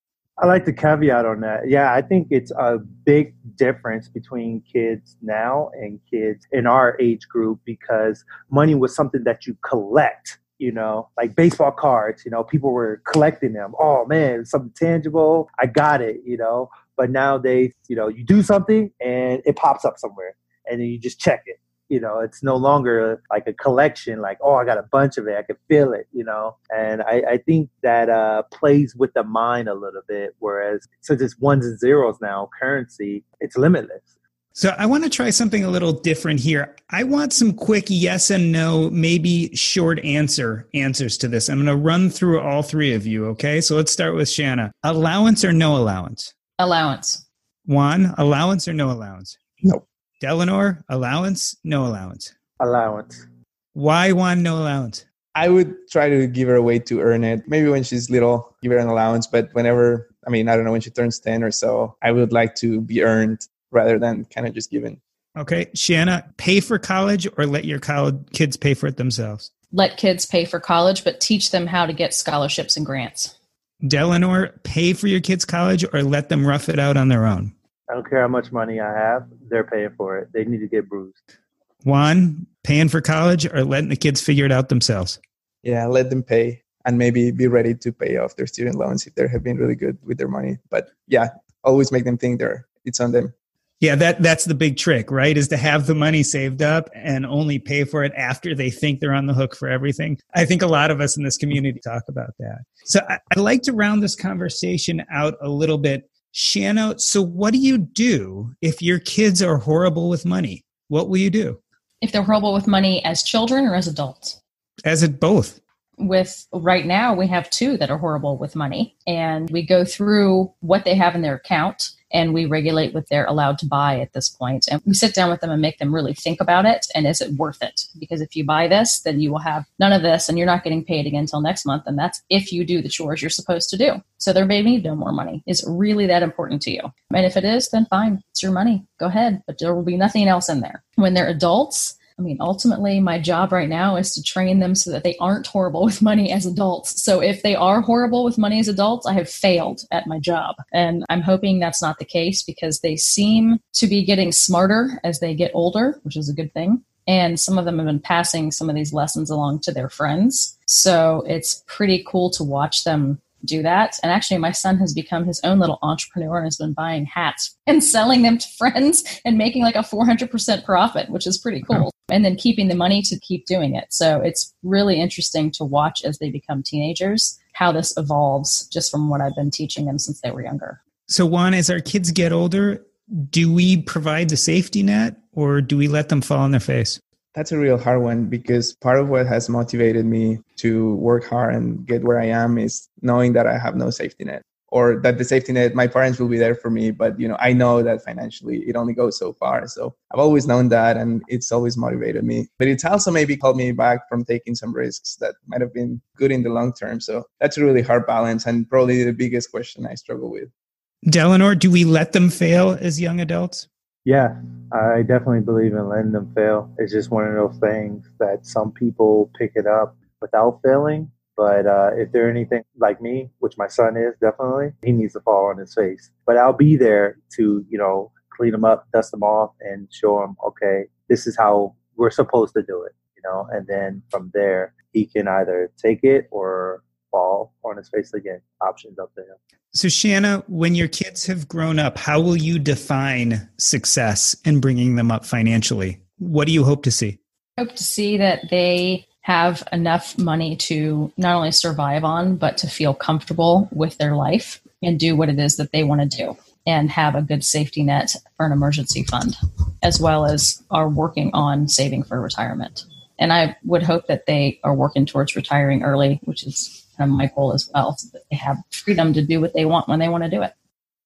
Speaker 3: I like the caveat on that. Yeah, I think it's a big difference between kids now and kids in our age group because money was something that you collect, you know, like baseball cards, you know, people were collecting them. Oh man, something tangible. I got it, you know. But nowadays, you know, you do something and it pops up somewhere and then you just check it you know it's no longer like a collection like oh i got a bunch of it i can feel it you know and i, I think that uh, plays with the mind a little bit whereas since it's ones and zeros now currency it's limitless
Speaker 5: so I want to try something a little different here. I want some quick yes and no, maybe short answer answers to this. I'm going to run through all three of you. Okay. So let's start with Shanna. Allowance or no allowance?
Speaker 2: Allowance.
Speaker 5: Juan, allowance or no allowance?
Speaker 4: No.
Speaker 5: Delano, allowance, no allowance.
Speaker 3: Allowance.
Speaker 5: Why one no allowance?
Speaker 4: I would try to give her a way to earn it. Maybe when she's little, give her an allowance. But whenever, I mean, I don't know, when she turns 10 or so, I would like to be earned rather than kind of just given.
Speaker 5: Okay. Shanna, pay for college or let your college kids pay for it themselves?
Speaker 2: Let kids pay for college, but teach them how to get scholarships and grants.
Speaker 5: Delano, pay for your kids' college or let them rough it out on their own?
Speaker 3: I don't care how much money I have, they're paying for it. They need to get bruised.
Speaker 5: Juan, paying for college or letting the kids figure it out themselves?
Speaker 4: Yeah, let them pay and maybe be ready to pay off their student loans if they have been really good with their money. But yeah, always make them think they're it's on them.
Speaker 5: Yeah, that that's the big trick, right? Is to have the money saved up and only pay for it after they think they're on the hook for everything. I think a lot of us in this community talk about that. So I'd like to round this conversation out a little bit Shanna, so what do you do if your kids are horrible with money? What will you do?
Speaker 2: If they're horrible with money as children or as adults?
Speaker 5: As it both.
Speaker 2: With right now, we have two that are horrible with money, and we go through what they have in their account and we regulate what they're allowed to buy at this point. And we sit down with them and make them really think about it and is it worth it? Because if you buy this, then you will have none of this and you're not getting paid again until next month. And that's if you do the chores you're supposed to do. So there may be no more money. Is really that important to you? And if it is, then fine, it's your money. Go ahead. But there will be nothing else in there. When they're adults, I mean, ultimately, my job right now is to train them so that they aren't horrible with money as adults. So if they are horrible with money as adults, I have failed at my job. And I'm hoping that's not the case because they seem to be getting smarter as they get older, which is a good thing. And some of them have been passing some of these lessons along to their friends. So it's pretty cool to watch them do that. And actually, my son has become his own little entrepreneur and has been buying hats and selling them to friends and making like a 400% profit, which is pretty cool. And then keeping the money to keep doing it. So it's really interesting to watch as they become teenagers how this evolves just from what I've been teaching them since they were younger.
Speaker 5: So, Juan, as our kids get older, do we provide the safety net or do we let them fall on their face?
Speaker 4: That's a real hard one because part of what has motivated me to work hard and get where I am is knowing that I have no safety net or that the safety net my parents will be there for me but you know i know that financially it only goes so far. So i've always known that and it's always motivated me but it's also maybe called me back from taking some risks that might have been good in the long term. So that's a really hard balance and probably the biggest question i struggle with.
Speaker 5: Delano do we let them fail as young adults
Speaker 3: yeah, I definitely believe in letting them fail. It's just one of those things that some people pick it up without failing. But uh, if they're anything like me, which my son is definitely, he needs to fall on his face. But I'll be there to, you know, clean them up, dust them off, and show him, okay, this is how we're supposed to do it, you know. And then from there, he can either take it or fall on his face again. Options up to him.
Speaker 5: So, Shanna, when your kids have grown up, how will you define success in bringing them up financially? What do you hope to see?
Speaker 2: I hope to see that they have enough money to not only survive on, but to feel comfortable with their life and do what it is that they want to do and have a good safety net for an emergency fund, as well as are working on saving for retirement. And I would hope that they are working towards retiring early, which is kind of my goal as well, so that they have freedom to do what they want when they want to do it.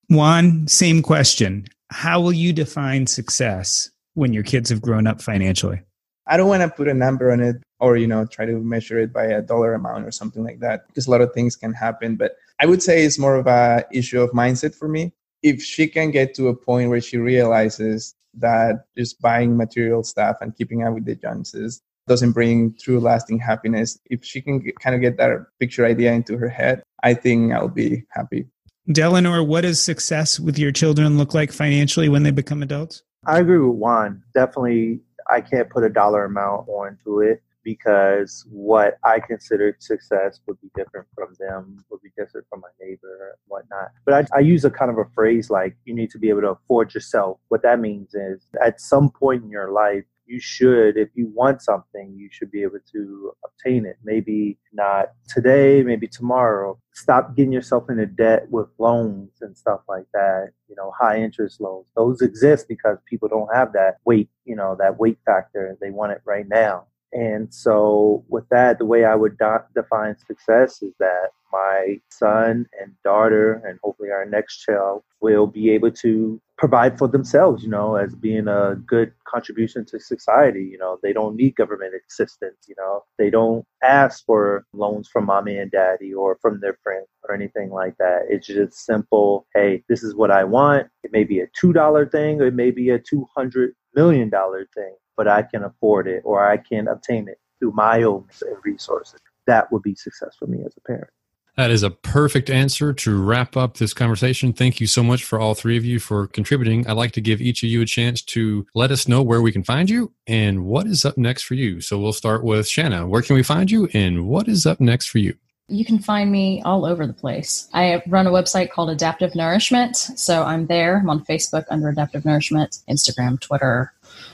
Speaker 5: Juan, same question. How will you define success when your kids have grown up financially?
Speaker 4: I don't want to put a number on it or, you know, try to measure it by a dollar amount or something like that because a lot of things can happen. But I would say it's more of a issue of mindset for me. If she can get to a point where she realizes that just buying material stuff and keeping up with the Joneses doesn't bring true lasting happiness, if she can get, kind of get that picture idea into her head, I think I'll be happy.
Speaker 5: Delano, what does success with your children look like financially when they become adults?
Speaker 3: I agree with Juan. Definitely, I can't put a dollar amount onto it because what I consider success would be different from them, would be different from my neighbor and whatnot. But I, I, use a kind of a phrase like you need to be able to afford yourself. What that means is at some point in your life, you should, if you want something, you should be able to obtain it. Maybe not today, maybe tomorrow. Stop getting yourself into debt with loans and stuff like that. You know, high interest loans. Those exist because people don't have that weight, you know, that weight factor. They want it right now. And so, with that, the way I would define success is that my son and daughter, and hopefully our next child, will be able to provide for themselves, you know, as being a good contribution to society. You know, they don't need government assistance, you know, they don't ask for loans from mommy and daddy or from their friends or anything like that. It's just simple, hey, this is what I want. It may be a $2 thing or it may be a $200 million thing but I can afford it or I can obtain it through my own resources. That would be success for me as a parent.
Speaker 6: That is a perfect answer to wrap up this conversation. Thank you so much for all three of you for contributing. I'd like to give each of you a chance to let us know where we can find you and what is up next for you. So we'll start with Shanna. Where can we find you and what is up next for you?
Speaker 2: You can find me all over the place. I run a website called Adaptive Nourishment. So I'm there. I'm on Facebook under Adaptive Nourishment, Instagram, Twitter,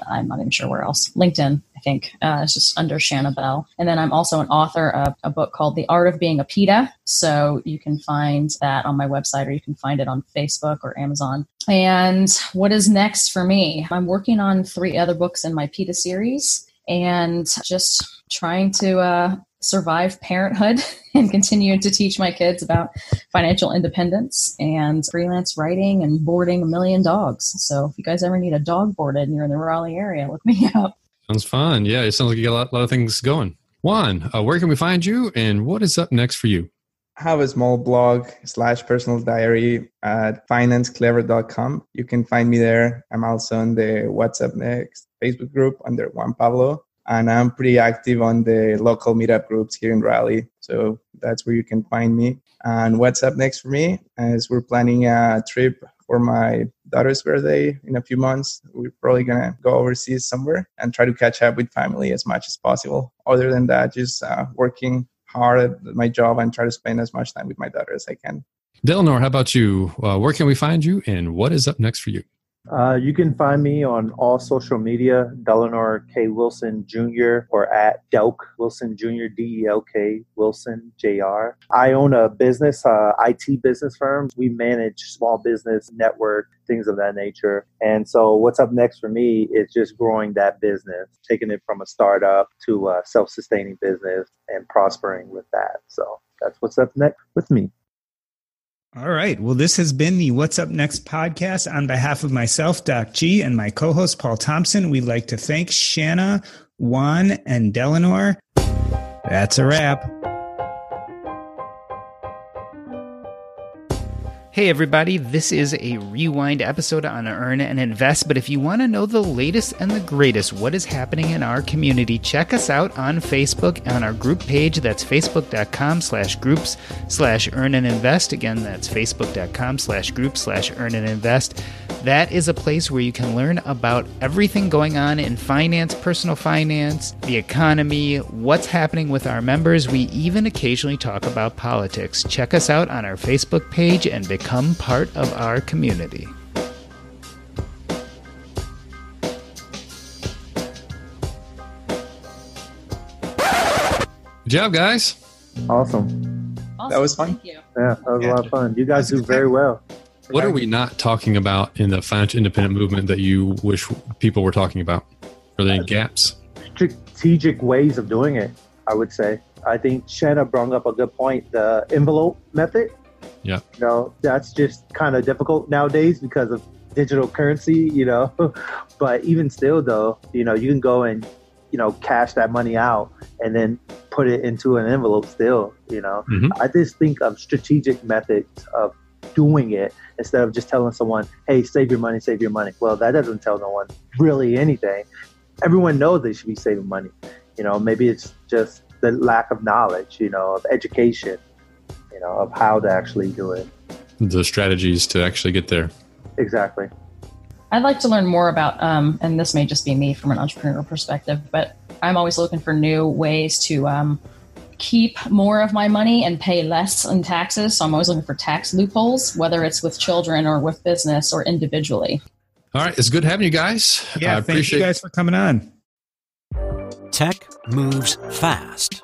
Speaker 2: I'm not even sure where else. LinkedIn, I think. Uh, it's just under Shanna Bell. And then I'm also an author of a book called The Art of Being a PITA. So you can find that on my website or you can find it on Facebook or Amazon. And what is next for me? I'm working on three other books in my PITA series and just trying to uh, survive parenthood and continue to teach my kids about financial independence and freelance writing and boarding a million dogs. So if you guys ever need a dog boarded and you're in the Raleigh area, look me up.
Speaker 6: Sounds fun. Yeah, it sounds like you got a lot, lot of things going. Juan, uh, where can we find you and what is up next for you?
Speaker 4: I have a small blog slash personal diary at financeclever.com. You can find me there. I'm also on the What's Up Next Facebook group under Juan Pablo and I'm pretty active on the local meetup groups here in Raleigh. So that's where you can find me. And what's up next for me is we're planning a trip for my daughter's birthday in a few months. We're probably gonna go overseas somewhere and try to catch up with family as much as possible. Other than that, just uh, working hard at my job and try to spend as much time with my daughter as I can.
Speaker 6: Delano, how about you? Uh, where can we find you, and what is up next for you?
Speaker 3: Uh, you can find me on all social media, Delano K. Wilson Jr. or at Delk Wilson Jr. D E L K Wilson Jr. I own a business, uh, IT business firm. We manage small business network, things of that nature. And so, what's up next for me is just growing that business, taking it from a startup to a self sustaining business and prospering with that. So, that's what's up next with me.
Speaker 5: All right. Well, this has been the What's Up Next podcast. On behalf of myself, Doc G, and my co host, Paul Thompson, we'd like to thank Shanna, Juan, and Delano. That's a wrap. Hey, everybody, this is a rewind episode on Earn and Invest. But if you want to know the latest and the greatest, what is happening in our community, check us out on Facebook on our group page. That's facebook.com slash groups slash earn and invest. Again, that's facebook.com slash groups slash earn and invest. That is a place where you can learn about everything going on in finance, personal finance, the economy, what's happening with our members. We even occasionally talk about politics. Check us out on our Facebook page and become part of our community.
Speaker 6: Good job, guys.
Speaker 3: Awesome.
Speaker 2: awesome.
Speaker 4: That was fun.
Speaker 2: Thank you.
Speaker 3: Yeah, that was a lot of fun. You guys do very well.
Speaker 6: What are we not talking about in the financial independent movement that you wish people were talking about? Are there any uh, gaps?
Speaker 3: Strategic ways of doing it, I would say. I think Shanna brought up a good point. The envelope method.
Speaker 6: Yeah.
Speaker 3: You know, that's just kind of difficult nowadays because of digital currency, you know. but even still, though, you know, you can go and you know, cash that money out and then put it into an envelope still, you know. Mm-hmm. I just think of strategic methods of doing it instead of just telling someone, hey, save your money, save your money. Well, that doesn't tell no one really anything. Everyone knows they should be saving money. You know, maybe it's just the lack of knowledge, you know, of education, you know, of how to actually do it.
Speaker 6: The strategies to actually get there.
Speaker 3: Exactly.
Speaker 2: I'd like to learn more about, um, and this may just be me from an entrepreneur perspective, but I'm always looking for new ways to um, keep more of my money and pay less in taxes. So I'm always looking for tax loopholes, whether it's with children or with business or individually.
Speaker 6: All right, it's good having you guys.
Speaker 5: Yeah, I thank you guys for coming on.
Speaker 7: Tech moves fast,